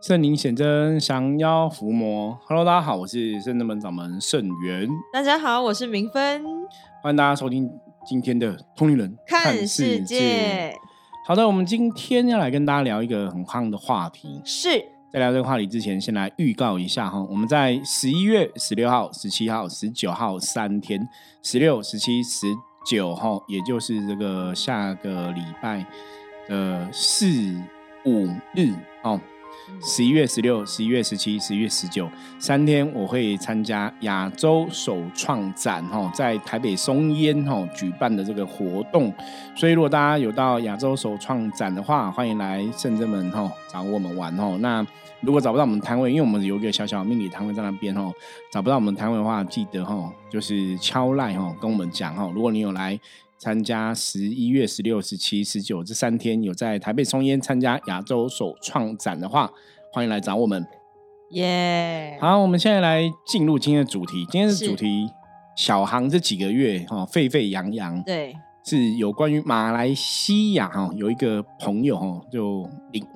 圣灵显真，降妖伏魔。Hello，大家好，我是圣真门掌门圣元。大家好，我是明芬。欢迎大家收听今天的《通灵人看世界》。好的，我们今天要来跟大家聊一个很夯的话题。是在聊这个话题之前，先来预告一下哈，我们在十一月十六号、十七号、十九号三天，十六、十七、十九号，也就是这个下个礼拜的四五日哦。十一月十六、十一月十七、十一月十九三天，我会参加亚洲首创展哈，在台北松烟哈举办的这个活动。所以，如果大家有到亚洲首创展的话，欢迎来圣真门哈找我们玩哦。那如果找不到我们摊位，因为我们有一个小小命理摊位在那边哦，找不到我们摊位的话，记得哦就是敲赖哦跟我们讲哦。如果你有来。参加十一月十六、十七、十九这三天，有在台北松烟参加亚洲首创展的话，欢迎来找我们。耶！好，我们现在来进入今天的主题。今天的主题，小航这几个月哈沸沸扬扬，对，是有关于马来西亚哈有一个朋友哈就领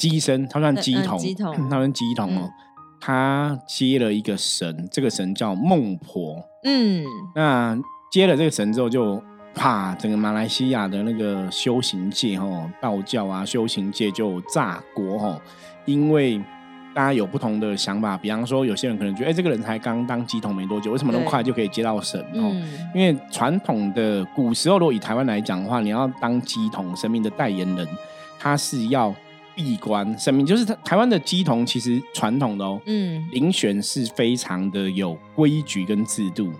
机身，他算鸡童，他算鸡童哦，他接了一个神，这个神叫孟婆。嗯，那接了这个神之后就。怕整个马来西亚的那个修行界哈，道教啊修行界就炸锅哈，因为大家有不同的想法，比方说有些人可能觉得，哎，这个人才刚当鸡童没多久，为什么那么快就可以接到神哦？因为传统的古时候，如果以台湾来讲的话，你要当鸡童生命的代言人，他是要闭关神明，就是台湾的鸡童其实传统的哦，嗯，遴选是非常的有规矩跟制度。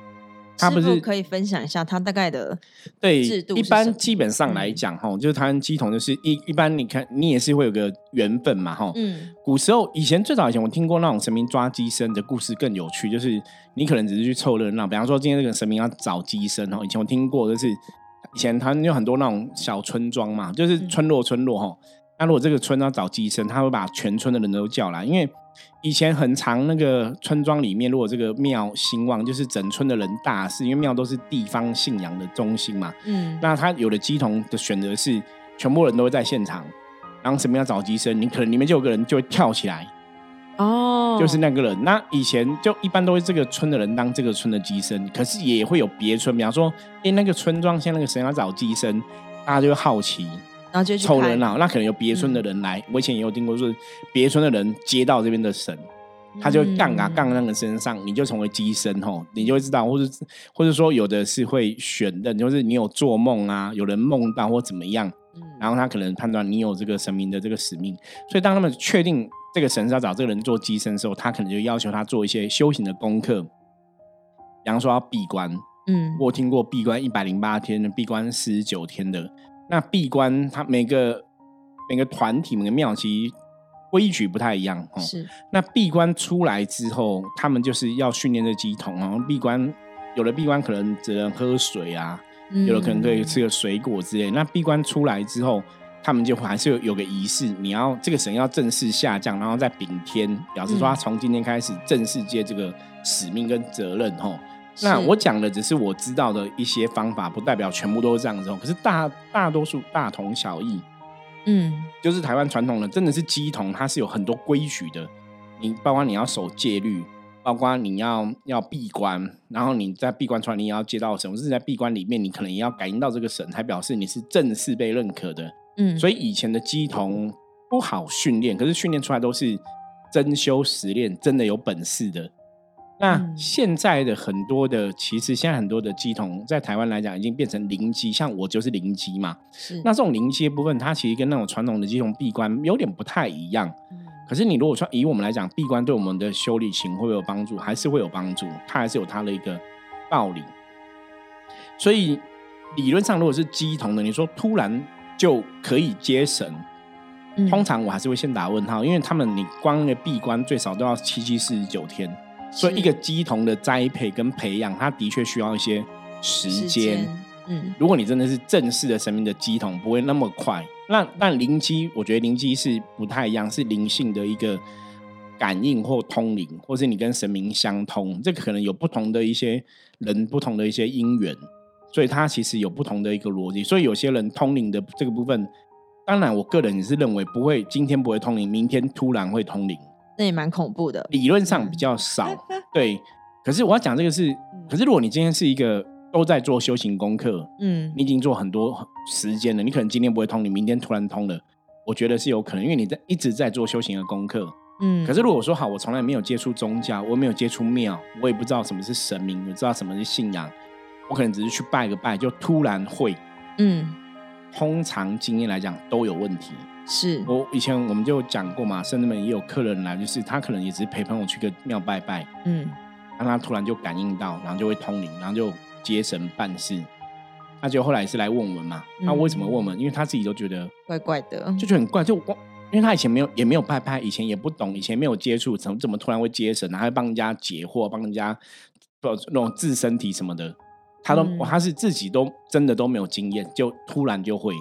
他不是可以分享一下他大概的对制度？一般基本上来讲，哈，就是台湾鸡童就是一一般，你看你也是会有个缘分嘛，哈。嗯。古时候以前最早以前，我听过那种神明抓鸡生的故事更有趣，就是你可能只是去凑热闹。比方说今天这个神明要找鸡生，哈，以前我听过，就是以前他有很多那种小村庄嘛，就是村落村落哈。那如果这个村要找鸡生，他会把全村的人都叫来，因为。以前很长那个村庄里面，如果这个庙兴旺，就是整村的人大事，因为庙都是地方信仰的中心嘛。嗯，那他有的鸡童的选择是，全部人都会在现场，然后什么要找鸡生，你可能里面就有个人就会跳起来，哦，就是那个人。那以前就一般都会这个村的人当这个村的鸡生，可是也会有别村，比方说，哎，那个村庄现在那个神要找鸡生，大家就会好奇。然后就凑热闹，那可能有别村的人来。我以前也有听过，说别村的人接到这边的神，他就杠啊杠那个身上，你就成为机身吼，你就会知道，或者或者说有的是会选的，就是你有做梦啊，有人梦到或怎么样，然后他可能判断你有这个神明的这个使命，所以当他们确定这个神是要找这个人做机身的时候，他可能就要求他做一些修行的功课，比方说要闭关，嗯，我听过闭关一百零八天的，闭关四十九天的。那闭关，它每个每个团体、每个庙其实规矩不太一样哦。是。那闭关出来之后，他们就是要训练这鸡童哦。闭关有的闭关可能只能喝水啊，有的可能可以吃个水果之类。那闭关出来之后，他们就还是有有个仪式，你要这个神要正式下降，然后再禀天，表示说他从今天开始正式接这个使命跟责任哦。那我讲的只是我知道的一些方法，不代表全部都是这样子。可是大大多数大同小异，嗯，就是台湾传统的真的是鸡同，它是有很多规矩的。你包括你要守戒律，包括你要要闭关，然后你在闭关出来，你也要接到神，甚至在闭关里面，你可能也要感应到这个神，才表示你是正式被认可的。嗯，所以以前的鸡同不好训练，可是训练出来都是真修实练，真的有本事的。那现在的很多的，其实现在很多的鸡童在台湾来讲，已经变成零机，像我就是零机嘛。是。那这种零机部分，它其实跟那种传统的鸡童闭关有点不太一样。嗯。可是你如果说以我们来讲，闭关对我们的修理情会不会有帮助，还是会有帮助，它还是有它的一个道理。所以理论上，如果是鸡童的，你说突然就可以接神，通常我还是会先打问号，因为他们你光那个闭关最少都要七七四十九天。所以，一个鸡童的栽培跟培养，它的确需要一些时间。嗯，如果你真的是正式的神明的鸡童，不会那么快。那那灵机，我觉得灵机是不太一样，是灵性的一个感应或通灵，或是你跟神明相通，这个可能有不同的一些人，不同的一些因缘，所以它其实有不同的一个逻辑。所以有些人通灵的这个部分。当然，我个人也是认为不会，今天不会通灵，明天突然会通灵，那也蛮恐怖的。理论上比较少，对。可是我要讲这个是，可是如果你今天是一个都在做修行功课，嗯，你已经做很多时间了，你可能今天不会通，你明天突然通了，我觉得是有可能，因为你在一直在做修行的功课，嗯。可是如果说好，我从来没有接触宗教，我没有接触庙，我也不知道什么是神明，我知道什么是信仰，我可能只是去拜个拜，就突然会，嗯。通常经验来讲都有问题。是我以前我们就讲过嘛，甚至们也有客人来，就是他可能也只是陪朋友去个庙拜拜，嗯。让他突然就感应到，然后就会通灵，然后就接神办事。他就后来是来问我们嘛，那为什么问我们？因为他自己都觉得怪怪的，就觉得很怪。就我，因为他以前没有也没有拜拜，以前也不懂，以前没有接触，怎么怎么突然会接神，然后帮人家解惑，帮人家不那种治身体什么的，他都他是自己都真的都没有经验，就突然就会，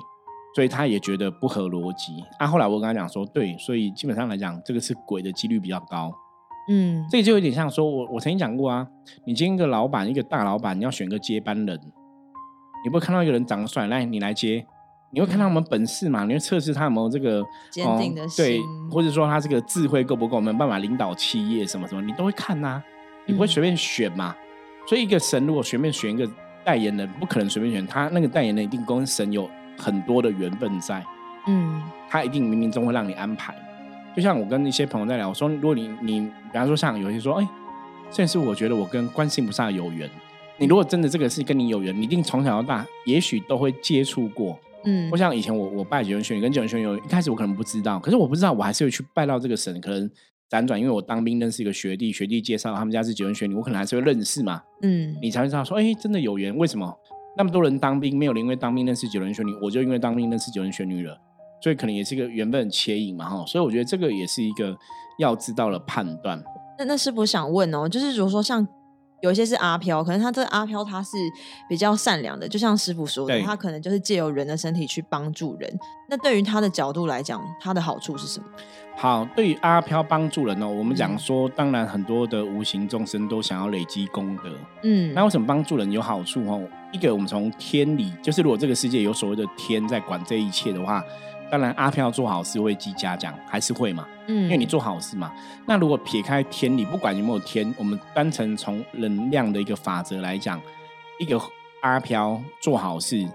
所以他也觉得不合逻辑。啊，后来我跟他讲说，对，所以基本上来讲，这个是鬼的几率比较高。嗯，这就有点像说，我我曾经讲过啊，你今天一个老板，一个大老板，你要选个接班人，你不会看到一个人长得帅，来你来接，你会看到我们本事嘛？你会测试他有没有这个坚定的心对，或者说他这个智慧够不够，没有办法领导企业什么什么，你都会看呐，你不会随便选嘛？所以一个神如果随便选一个代言人，不可能随便选，他那个代言人一定跟神有很多的缘分在，嗯，他一定冥冥中会让你安排。就像我跟一些朋友在聊，我说如果你你，比方说像有些说，哎，这是我觉得我跟观世音菩萨有缘。你如果真的这个是跟你有缘，你一定从小到大，也许都会接触过。嗯，我想以前我我拜九人玄女，跟九人玄女，一开始我可能不知道，可是我不知道，我还是会去拜到这个神。可能辗转，因为我当兵认识一个学弟，学弟介绍他们家是九人玄女，我可能还是会认识嘛。嗯，你才会知道说，哎，真的有缘。为什么那么多人当兵，没有人因为当兵认识九人玄女，我就因为当兵认识九人玄女了。所以可能也是一个缘分切引嘛，哈，所以我觉得这个也是一个要知道的判断。那那师傅想问哦，就是如果说像有一些是阿飘，可能他这个阿飘他是比较善良的，就像师傅说的，他可能就是借由人的身体去帮助人。那对于他的角度来讲，他的好处是什么？好，对于阿飘帮助人呢，我们讲说，当然很多的无形众生都想要累积功德，嗯，那为什么帮助人有好处？哦，一个我们从天理，就是如果这个世界有所谓的天在管这一切的话。当然，阿飘做好事会积嘉奖，还是会嘛？嗯，因为你做好事嘛。那如果撇开天理，不管有没有天，我们单纯从能量的一个法则来讲，一个阿飘做好事，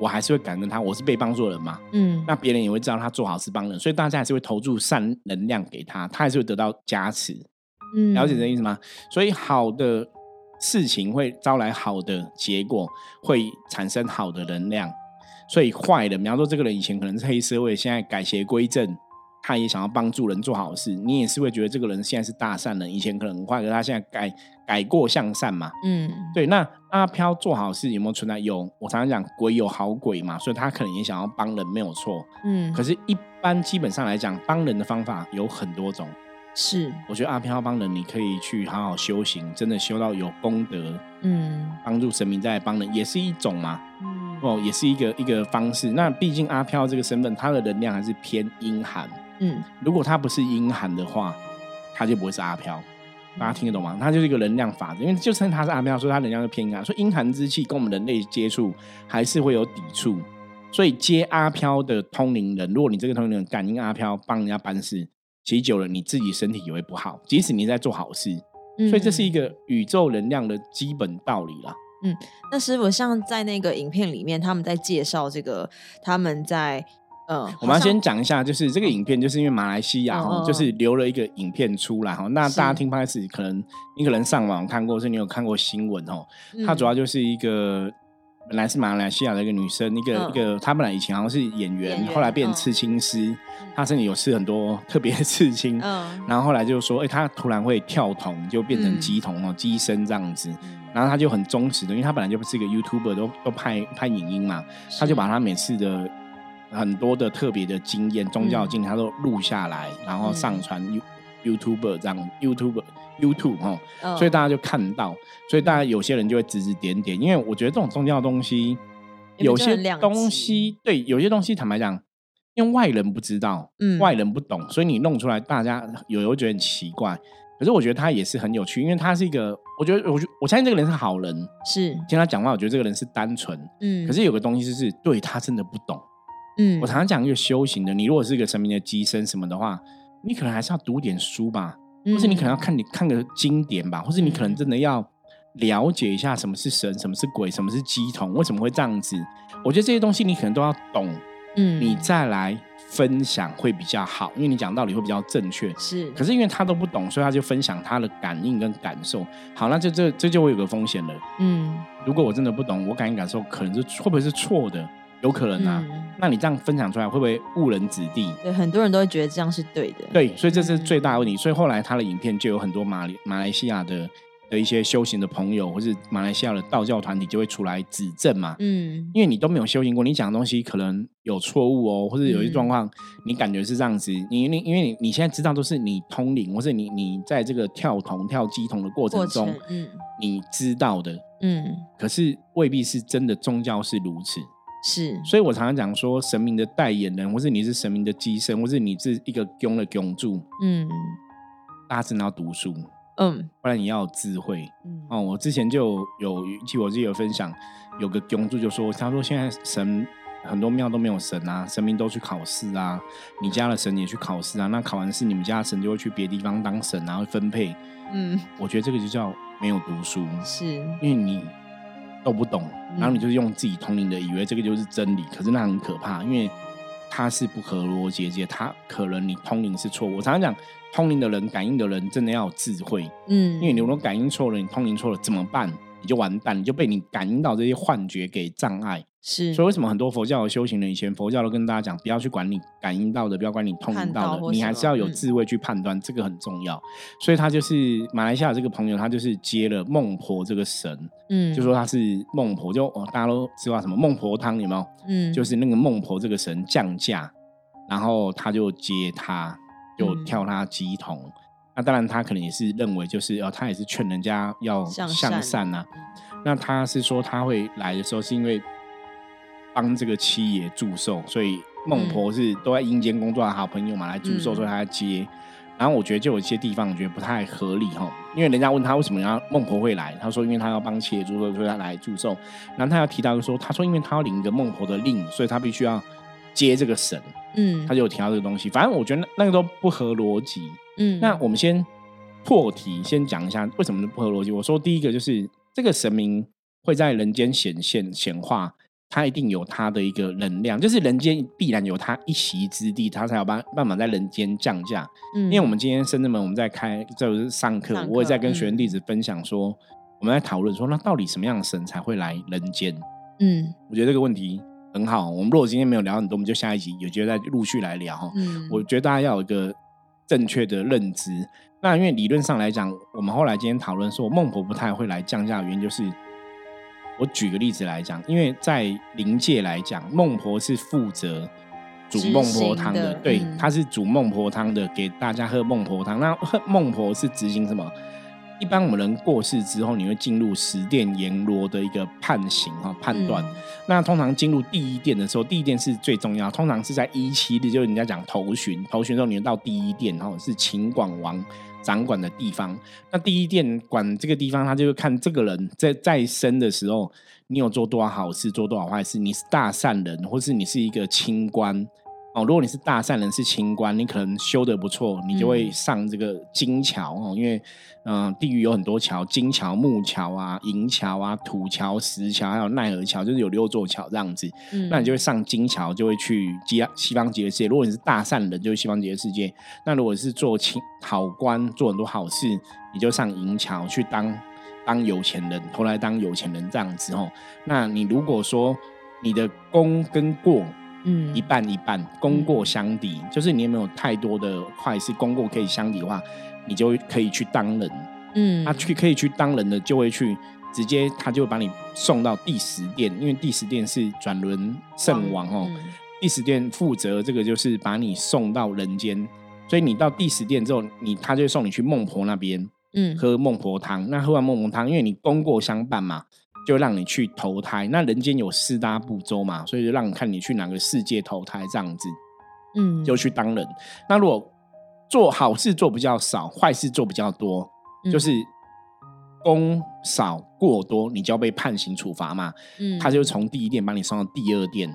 我还是会感恩他，我是被帮助人嘛。嗯，那别人也会知道他做好事帮人，所以大家还是会投注善能量给他，他还是会得到加持。嗯，了解这意思吗？所以好的事情会招来好的结果，会产生好的能量。所以坏的，比方说这个人以前可能是黑社会，现在改邪归正，他也想要帮助人做好事，你也是会觉得这个人现在是大善人，以前可能很坏，可他现在改改过向善嘛。嗯，对。那阿飘做好事有没有存在？有，我常常讲鬼有好鬼嘛，所以他可能也想要帮人，没有错。嗯，可是，一般基本上来讲，帮人的方法有很多种。是，我觉得阿飘帮人，你可以去好好修行，真的修到有功德，嗯，帮助神明再来帮人，也是一种嘛，嗯，哦，也是一个一个方式。那毕竟阿飘这个身份，他的能量还是偏阴寒，嗯，如果他不是阴寒的话，他就不会是阿飘。大家听得懂吗？他就是一个能量法则，因为就称他是阿飘，所以他能量就偏阴寒，所以阴寒之气跟我们人类接触还是会有抵触。所以接阿飘的通灵人，如果你这个通灵人感应阿飘帮人家办事。骑久了，你自己身体也会不好。即使你在做好事，所以这是一个宇宙能量的基本道理啦。嗯，那师傅像在那个影片里面，他们在介绍这个，他们在呃，我们要先讲一下，就是这个影片，就是因为马来西亚哈，就是留了一个影片出来哈。那大家听开始可能你可能上网看过，是你有看过新闻哦。它主要就是一个。本来是马来西亚的一个女生，一个一个，她本来以前好像是演员，后来变刺青师，她身体有刺很多特别刺青，然后后来就说，哎，她突然会跳童，就变成鸡童哦，鸡身这样子，然后她就很忠实的，因为她本来就不是一个 YouTuber，都都拍拍影音嘛，她就把她每次的很多的特别的经验、宗教经验，她都录下来，然后上传 YouTube 这样 YouTube。YouTube 哈，所以大家就看到，所以大家有些人就会指指点点，因为我觉得这种宗教东西，有些东西对，有些东西坦白讲，因为外人不知道，嗯，外人不懂，所以你弄出来，大家有有觉得很奇怪。可是我觉得他也是很有趣，因为他是一个，我觉得我我相信这个人是好人，是听他讲话，我觉得这个人是单纯，嗯。可是有个东西就是，对他真的不懂，嗯，我常常讲一个修行的，你如果是一个神明的机身什么的话，你可能还是要读点书吧，或是你可能要看你看个经典吧，或是你可能真的要了解一下什么是神，什么是鬼，什么是鸡同，为什么会这样子？我觉得这些东西你可能都要懂，嗯，你再来。分享会比较好，因为你讲道理会比较正确。是，可是因为他都不懂，所以他就分享他的感应跟感受。好，那这这这就会有个风险了。嗯，如果我真的不懂，我感应感受可能是会不会是错的？有可能啊。那你这样分享出来会不会误人子弟？对，很多人都会觉得这样是对的。对，所以这是最大的问题。所以后来他的影片就有很多马马来西亚的。的一些修行的朋友，或是马来西亚的道教团体，就会出来指正嘛。嗯，因为你都没有修行过，你讲的东西可能有错误哦，或者有些状况，你感觉是这样子。你你因为你你现在知道都是你通灵，或是你你在这个跳童跳鸡童的过程中，嗯，你知道的，嗯，可是未必是真的宗教是如此。是，所以我常常讲说，神明的代言人，或是你是神明的机身，或是你是一个供的供柱，嗯，大家真的要读书。嗯，不然你要有智慧。嗯，哦，我之前就有，记我自己有分享，有个供柱就说，他说现在神很多庙都没有神啊，神明都去考试啊，你家的神也去考试啊，那考完试你们家的神就会去别地方当神，然后分配。嗯，我觉得这个就叫没有读书，是因为你都不懂，然后你就是用自己通灵的，以为这个就是真理，可是那很可怕，因为它是不合逻辑，且它可能你通灵是错误。我常常讲。通灵的人、感应的人，真的要有智慧。嗯，因为你如果感应错了，你通灵错了怎么办？你就完蛋，你就被你感应到这些幻觉给障碍。是，所以为什么很多佛教的修行人，以前佛教都跟大家讲，不要去管你感应到的，不要管你通灵到的，你还是要有智慧去判断，这个很重要。所以他就是马来西亚这个朋友，他就是接了孟婆这个神，嗯，就说他是孟婆，就哦大家都知道什么孟婆汤有没有？嗯，就是那个孟婆这个神降价，然后他就接他。就跳他鸡桶，那当然他可能也是认为，就是呃，他也是劝人家要向善呐。那他是说他会来的时候，是因为帮这个七爷祝寿，所以孟婆是都在阴间工作的好朋友嘛，来祝寿，所以他接。然后我觉得就有一些地方我觉得不太合理哈，因为人家问他为什么要孟婆会来，他说因为他要帮七爷祝寿，所以他来祝寿。然后他要提到说，他说因为他要领一个孟婆的令，所以他必须要接这个神。嗯，他就有提到这个东西，反正我觉得那个都不合逻辑。嗯，那我们先破题，先讲一下为什么不合逻辑。我说第一个就是这个神明会在人间显现显化，他一定有他的一个能量，就是人间必然有他一席之地，他才有办办法在人间降价。嗯，因为我们今天深圳门我们在开就是上课，我也在跟学员弟子分享说，我们在讨论说，那到底什么样的神才会来人间？嗯，我觉得这个问题。很好，我们如果今天没有聊很多，我们就下一集有机会再陆续来聊。嗯，我觉得大家要有一个正确的认知。那因为理论上来讲，我们后来今天讨论说，孟婆不太会来降价的原因，就是我举个例子来讲，因为在灵界来讲，孟婆是负责煮孟婆汤的，对，她是煮孟婆汤的，给大家喝孟婆汤。那孟婆是执行什么？一般我们人过世之后，你会进入十殿阎罗的一个判刑哈判断。那通常进入第一殿的时候，第一殿是最重要。通常是在一七日，就是人家讲头巡，头巡之后你到第一殿，然后是秦广王掌管的地方。那第一殿管这个地方，他就会看这个人在在生的时候，你有做多少好事，做多少坏事，你是大善人，或是你是一个清官。哦，如果你是大善人，是清官，你可能修的不错，你就会上这个金桥哦。因为，嗯，地狱有很多桥，金桥、木桥啊、银桥啊、土桥、石桥，还有奈何桥，就是有六座桥这样子。嗯，那你就会上金桥，就会去西西方极乐世界。如果你是大善人，就是西方极乐世界。那如果是做清好官，做很多好事，你就上银桥去当当有钱人，投来当有钱人这样子哦。那你如果说你的功跟过。嗯，一半一半，功过相抵，就是你有没有太多的坏事，功过可以相抵的话，你就可以去当人。嗯，他去可以去当人的，就会去直接，他就会把你送到第十殿，因为第十殿是转轮圣王哦。第十殿负责这个，就是把你送到人间，所以你到第十殿之后，你他就送你去孟婆那边，嗯，喝孟婆汤。那喝完孟婆汤，因为你功过相伴嘛。就让你去投胎，那人间有四大部洲嘛，所以就让你看你去哪个世界投胎这样子，嗯，就去当人。那如果做好事做比较少，坏事做比较多，就是功少过多，你就要被判刑处罚嘛。嗯，他就从第一殿把你送到第二殿，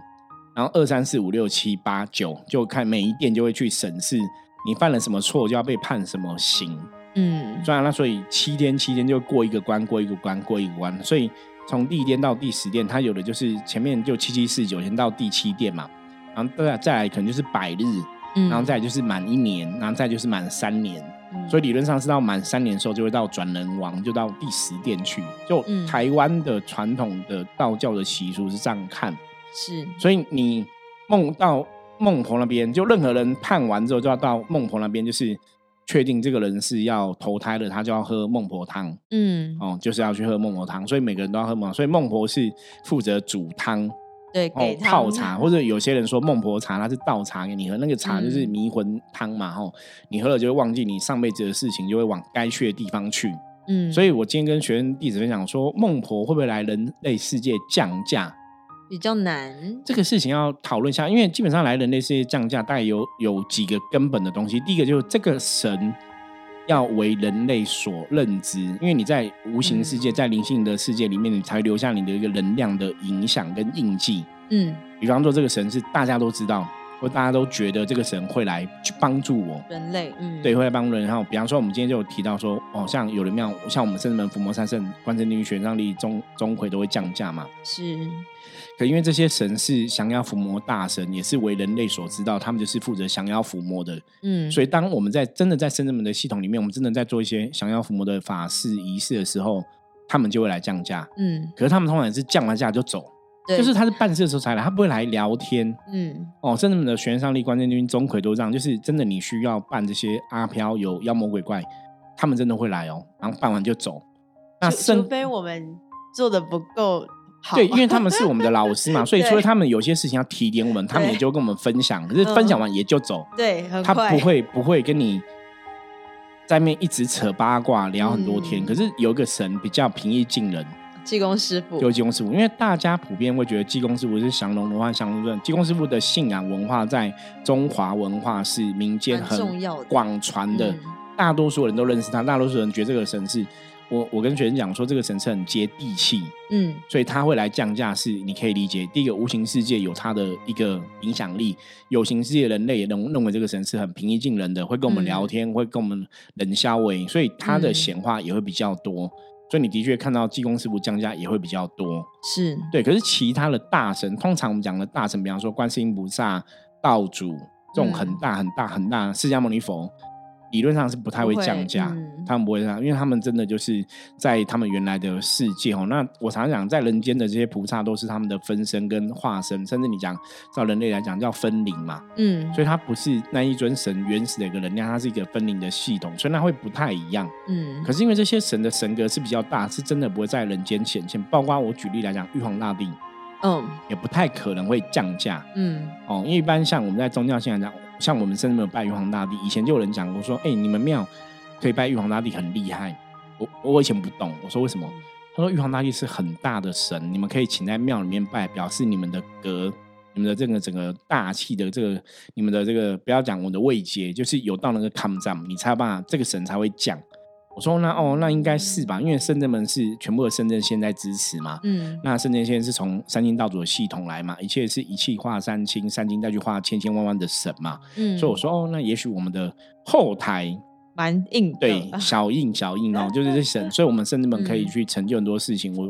然后二三四五六七八九，就看每一殿就会去审视你犯了什么错，就要被判什么刑。嗯，虽然那所以七天七天就过一个关，过一个关，过一个关。所以从第一殿到第十殿，它有的就是前面就七七四九天到第七殿嘛，然后再再来可能就是百日，然后再就是满一年，然后再就是满三年。所以理论上是到满三年的时候就会到转人王，就到第十殿去。就台湾的传统的道教的习俗是这样看。是，所以你梦到孟婆那边，就任何人判完之后，就要到孟婆那边，就是确定这个人是要投胎了，他就要喝孟婆汤。嗯，哦，就是要去喝孟婆汤，所以每个人都要喝孟。所以孟婆是负责煮汤，对，给泡茶，或者有些人说孟婆茶，它是倒茶给你喝，那个茶就是迷魂汤嘛，吼，你喝了就会忘记你上辈子的事情，就会往该去的地方去。嗯，所以我今天跟学生弟子分享说，孟婆会不会来人类世界降价？比较难，这个事情要讨论一下，因为基本上来人类世界降价，大概有有几个根本的东西。第一个就是这个神要为人类所认知，因为你在无形世界、在灵性的世界里面，你才留下你的一个能量的影响跟印记。嗯，比方说这个神是大家都知道。或大家都觉得这个神会来去帮助我，人类，嗯，对，会来帮助人。然后，比方说，我们今天就有提到说，哦，像有的庙，像我们圣门伏魔三圣、关圣帝君、玄奘力、钟钟馗都会降价嘛。是。可因为这些神是降妖伏魔大神，也是为人类所知道，他们就是负责降妖伏魔的。嗯。所以，当我们在真的在圣门的系统里面，我们真的在做一些降妖伏魔的法事仪式的时候，他们就会来降价。嗯。可是他们通常是降完价就走。就是他是办事的时候才来，他不会来聊天。嗯，哦，甚至们的玄上力、关键军、钟馗都这样，就是真的你需要办这些阿飘有妖魔鬼怪，他们真的会来哦，然后办完就走。那除非我们做的不够好，对，因为他们是我们的老师嘛，所以除了他们有些事情要提点我们，他们也就跟我们分享。可是分享完也就走，对，他不会不会跟你在面一直扯八卦聊很多天。可是有一个神比较平易近人。济公师傅，就济公师傅，因为大家普遍会觉得济公师傅是降龙文化、降龙论。济公师傅的信仰文化在中华文化是民间很广传的，大多数人都认识他，大多数人觉得这个神是。我我跟学生讲说，这个神是很接地气，嗯，所以他会来降价，是你可以理解。第一个，无形世界有他的一个影响力，有形世界人类也认认为这个神是很平易近人的，会跟我们聊天，会跟我们冷消为，所以他的显化也会比较多。所以你的确看到济公师傅降价也会比较多，是对。可是其他的大神，通常我们讲的大神，比方说观世音菩萨、道主这种很大很大很大释迦牟尼佛。理论上是不太会降价，他们不会这样，因为他们真的就是在他们原来的世界哦。那我常常讲，在人间的这些菩萨都是他们的分身跟化身，甚至你讲照人类来讲叫分灵嘛，嗯，所以它不是那一尊神原始的一个能量，它是一个分灵的系统，所以它会不太一样，嗯。可是因为这些神的神格是比较大，是真的不会在人间显现。包括我举例来讲，玉皇大帝，嗯，也不太可能会降价，嗯，哦，因为一般像我们在宗教信仰讲。像我们甚至没有拜玉皇大帝，以前就有人讲过说：“哎，你们庙可以拜玉皇大帝，很厉害。”我我以前不懂，我说为什么？他说玉皇大帝是很大的神，你们可以请在庙里面拜，表示你们的格、你们的这个整个大气的这个、你们的这个，不要讲我的位阶，就是有到那个抗战，你才有办法，这个神才会降。我说那哦，那应该是吧，因为深圳门是全部的深圳县在支持嘛。嗯，那深圳县是从三清道祖的系统来嘛，一切是一气化三清，三清再去化千千万万的神嘛。嗯，所以我说哦，那也许我们的后台蛮硬，对，小硬小硬哦，就是这神，所以我们深圳门可以去成就很多事情。我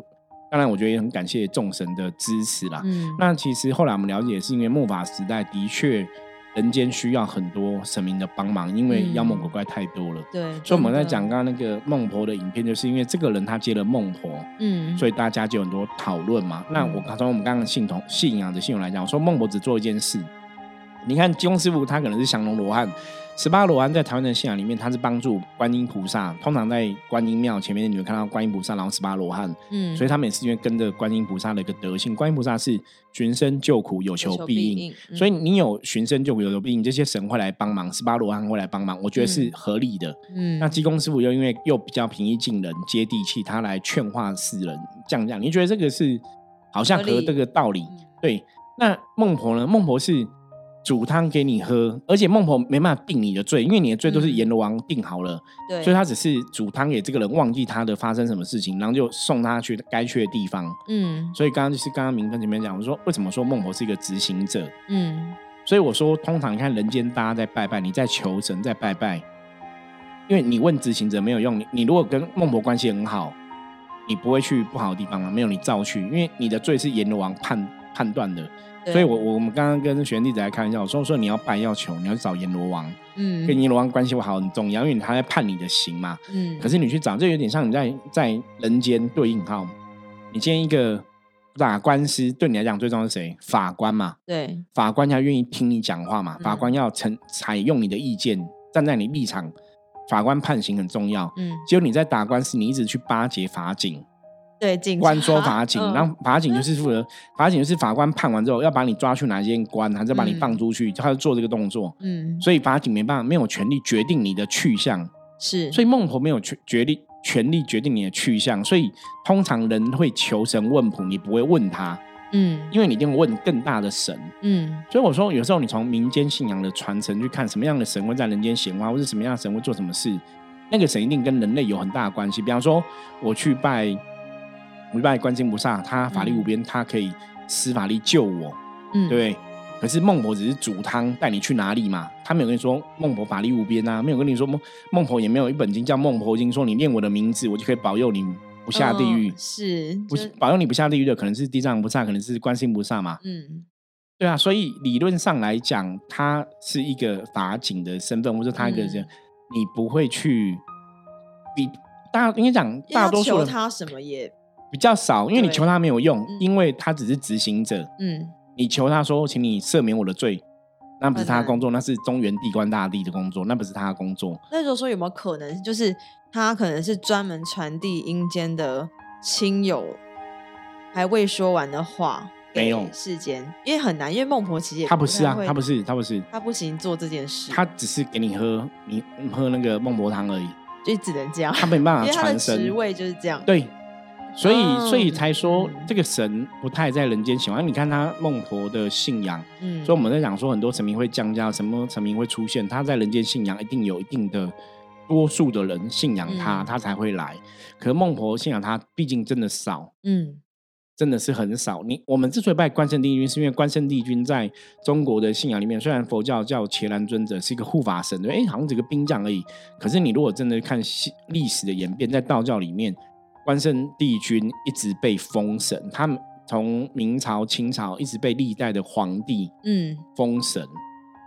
当然我觉得也很感谢众神的支持啦。嗯，那其实后来我们了解，是因为末法时代的确。人间需要很多神明的帮忙，因为妖魔鬼怪太多了。对，所以我们在讲刚刚那个孟婆的影片，就是因为这个人他接了孟婆，嗯，所以大家就很多讨论嘛。那我从我们刚刚信同信仰的信仰来讲，我说孟婆只做一件事。你看金庸师傅，他可能是降龙罗汉。十八罗汉在台湾的信仰里面，他是帮助观音菩萨。通常在观音庙前面，你会看到观音菩萨，然后十八罗汉。嗯，所以他们也是因为跟着观音菩萨的一个德性。观音菩萨是寻声救苦，有求必应。所以你有寻声救苦，有求必应，这些神会来帮忙，十八罗汉会来帮忙，我觉得是合理的。嗯，那济公师傅又因为又比较平易近人、接地气，他来劝化世人，这样这样。你觉得这个是好像合这个道理？对。那孟婆呢？孟婆是。煮汤给你喝，而且孟婆没办法定你的罪，因为你的罪都是阎罗王定好了，对，所以他只是煮汤给这个人，忘记他的发生什么事情，然后就送他去该去的地方。嗯，所以刚刚就是刚刚明芬前面讲，我说为什么说孟婆是一个执行者？嗯，所以我说通常你看人间大家在拜拜，你在求神在拜拜，因为你问执行者没有用，你你如果跟孟婆关系很好。你不会去不好的地方吗？没有，你照去，因为你的罪是阎罗王判判断的。所以，我我们刚刚跟学弟子来开玩笑，我说说你要拜要求，你要去找阎罗王，嗯，跟阎罗王关系好很重要，因为他在判你的刑嘛，嗯。可是你去找，这有点像你在在人间对应哈。你今天一个打官司，对你来讲最重要是谁？法官嘛，对，法官他愿意听你讲话嘛，法官要承采用你的意见，站在你立场。法官判刑很重要，嗯，结果你在打官司，你一直去巴结法警，对，警官说法警，然后法警就是负责，法警就是法官判完之后要把你抓去哪一间关，还是把你放出去，他就做这个动作，嗯，所以法警没办法，没有权利决定你的去向，是，所以孟婆没有权决定权利决定你的去向，所以通常人会求神问卜，你不会问他。嗯，因为你一定问更大的神，嗯，所以我说有时候你从民间信仰的传承去看，什么样的神会在人间显化，或者什么样的神会做什么事，那个神一定跟人类有很大的关系。比方说，我去拜，我去拜观音菩萨，他法力无边，他可以施法力救我，嗯，对。可是孟婆只是煮汤带你去哪里嘛，他没有跟你说孟婆法力无边啊，没有跟你说孟孟婆也没有一本经叫孟婆经，说你念我的名字，我就可以保佑你。不下地狱是不保佑你不下地狱的，可能是地藏菩萨，可能是观世音菩萨嘛。嗯，对啊，所以理论上来讲，他是一个法警的身份，或者他一个人，你不会去比大应该讲大多数他什么也比较少，因为你求他没有用，因为他只是执行者。嗯，你求他说，请你赦免我的罪。那不是他的工作，那是中原地官大帝的工作，那不是他的工作。那时候说有没有可能，就是他可能是专门传递阴间的亲友还未说完的话，没有世间，因为很难，因为孟婆其实他不是啊，他不是，他不是，他不行做这件事，他只是给你喝，你喝那个孟婆汤而已，就只能这样，他没办法 传神，职位就是这样，对。所以，所以才说这个神不太在人间喜欢。你看他孟婆的信仰，嗯，所以我们在讲说很多神明会降价，什么神明会出现，他在人间信仰一定有一定的多数的人信仰他，他才会来。可是孟婆信仰他，毕竟真的少，嗯，真的是很少。你我们之所以拜关圣帝君，是因为关圣帝君在中国的信仰里面，虽然佛教叫伽蓝尊者是一个护法神，对，哎，好像只个兵将而已。可是你如果真的看历史的演变，在道教里面。关圣帝君一直被封神，他们从明朝、清朝一直被历代的皇帝嗯封神，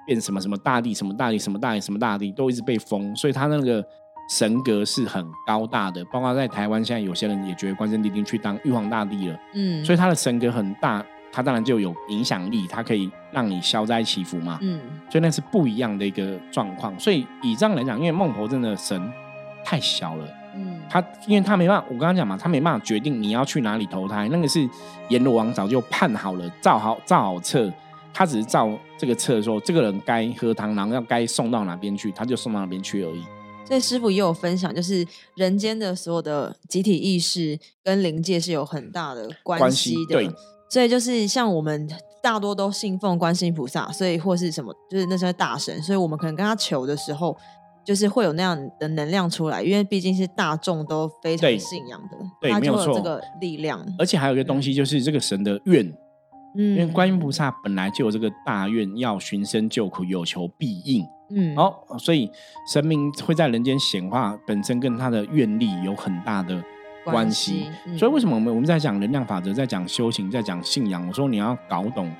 变什么什么大帝、什么大帝、什么大帝、什么大帝，都一直被封，所以他那个神格是很高大的。包括在台湾，现在有些人也觉得关圣帝君去当玉皇大帝了，嗯，所以他的神格很大，他当然就有影响力，他可以让你消灾祈福嘛，嗯，所以那是不一样的一个状况。所以以这样来讲，因为孟婆真的神太小了。嗯，他因为他没办法，我刚刚讲嘛，他没办法决定你要去哪里投胎，那个是阎罗王早就判好了，造好造好册，他只是造这个册说这个人该喝汤，然后要该送到哪边去，他就送到哪边去而已。所以师傅也有分享，就是人间的所有的集体意识跟灵界是有很大的关系的。对，所以就是像我们大多都信奉观世音菩萨，所以或是什么，就是那些大神，所以我们可能跟他求的时候。就是会有那样的能量出来，因为毕竟是大众都非常信仰的，对，没有错，这个力量。而且还有一个东西，就是这个神的愿，嗯，因为观音菩萨本来就有这个大愿，要寻声救苦，有求必应，嗯，好，所以神明会在人间显化，本身跟他的愿力有很大的关系。所以为什么我们我们在讲能量法则，在讲修行，在讲信仰，我说你要搞懂。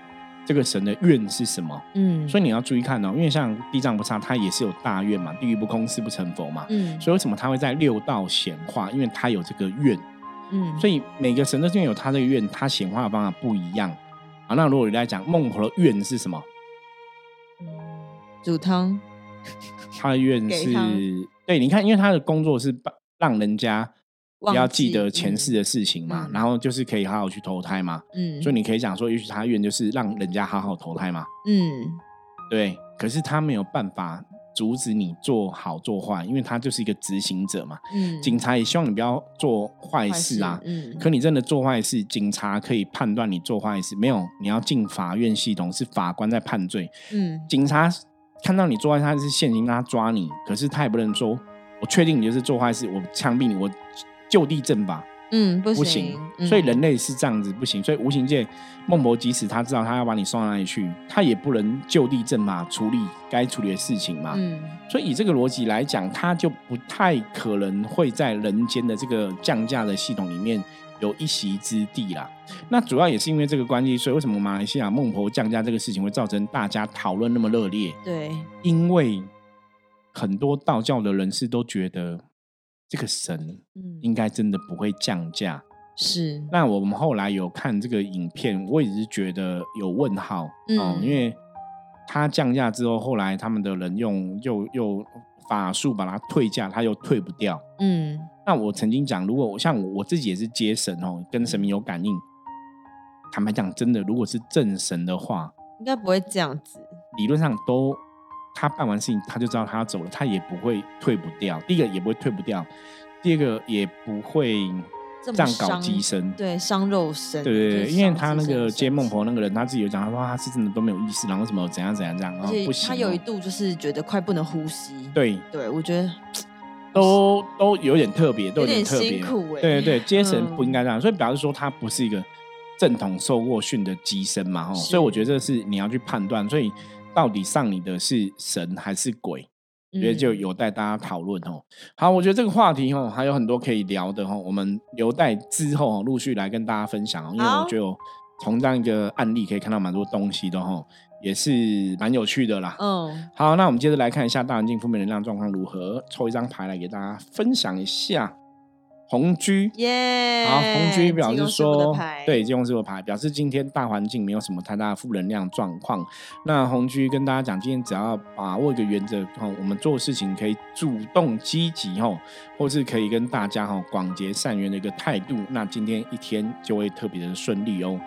这个神的愿是什么？嗯，所以你要注意看哦，因为像地藏菩萨，他也是有大愿嘛，地狱不空，誓不成佛嘛。嗯，所以为什么他会在六道显化？因为他有这个愿。嗯，所以每个神都因为有他这个愿，他显化的方法不一样。啊，那如果你来讲孟婆的愿是什么？煮汤。他的愿是，对，你看，因为他的工作是帮让人家。要记得前世的事情嘛，然后就是可以好好去投胎嘛。嗯，所以你可以讲说，也许他愿就是让人家好好投胎嘛。嗯，对。可是他没有办法阻止你做好做坏，因为他就是一个执行者嘛。嗯，警察也希望你不要做坏事啊。嗯，可你真的做坏事，警察可以判断你做坏事，没有你要进法院系统，是法官在判罪。嗯，警察看到你做坏事，他是现行他抓你，可是他也不能说，我确定你就是做坏事，我枪毙你，我就地正法。嗯，不行，所以人类是这样子不行，所以无形界孟婆即使他知道他要把你送到哪里去，他也不能就地正法处理该处理的事情嘛。嗯，所以以这个逻辑来讲，他就不太可能会在人间的这个降价的系统里面有一席之地啦。那主要也是因为这个关系，所以为什么马来西亚孟婆降价这个事情会造成大家讨论那么热烈？对，因为很多道教的人士都觉得。这个神，嗯，应该真的不会降价。是。那我们后来有看这个影片，我也是觉得有问号哦，因为他降价之后，后来他们的人用又又法术把它退价，他又退不掉。嗯。那我曾经讲，如果像我自己也是接神哦，跟神明有感应。坦白讲，真的，如果是正神的话，应该不会这样子。理论上都。他办完事情，他就知道他要走了，他也不会退不掉。第一个也不会退不掉，第二个也不会这样搞机身，对，伤肉身。对对对，因为他那个接孟婆那个人，他自己有讲，他说他是真的都没有意识，然后什么怎样怎样这样，然后不行。他有一度就是觉得快不能呼吸。对对，我觉得都都有点特别，都有点特别。对对对，接神不应该这样，所以表示说他不是一个正统受过训的机身嘛，哦。所以我觉得这是你要去判断，所以。到底上你的是神还是鬼？觉得就有待大家讨论哦。好，我觉得这个话题哦还有很多可以聊的哦，我们留待之后陆续来跟大家分享哦。因为我觉得从这样一个案例可以看到蛮多东西的哦，也是蛮有趣的啦。嗯，好，那我们接着来看一下大环境负面能量状况如何，抽一张牌来给大家分享一下。红居，耶！好，红居表示说，对，金融师傅牌表示今天大环境没有什么太大的负能量状况。那红居跟大家讲，今天只要把握一个原则，哦，我们做事情可以主动积极，哦，或是可以跟大家哈广结善缘的一个态度，那今天一天就会特别的顺利哦。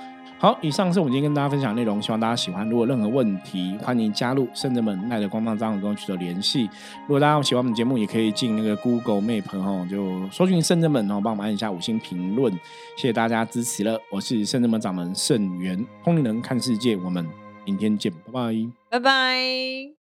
好，以上是我们今天跟大家分享内容，希望大家喜欢。如果任何问题，欢迎加入圣者们奈的官方账号跟我取得联系。如果大家喜欢我们节目，也可以进那个 Google Map 哦，就搜寻圣者们哦，帮我们按一下五星评论，谢谢大家支持了。我是圣者们掌门圣元，通灵人看世界，我们明天见，拜拜，拜拜。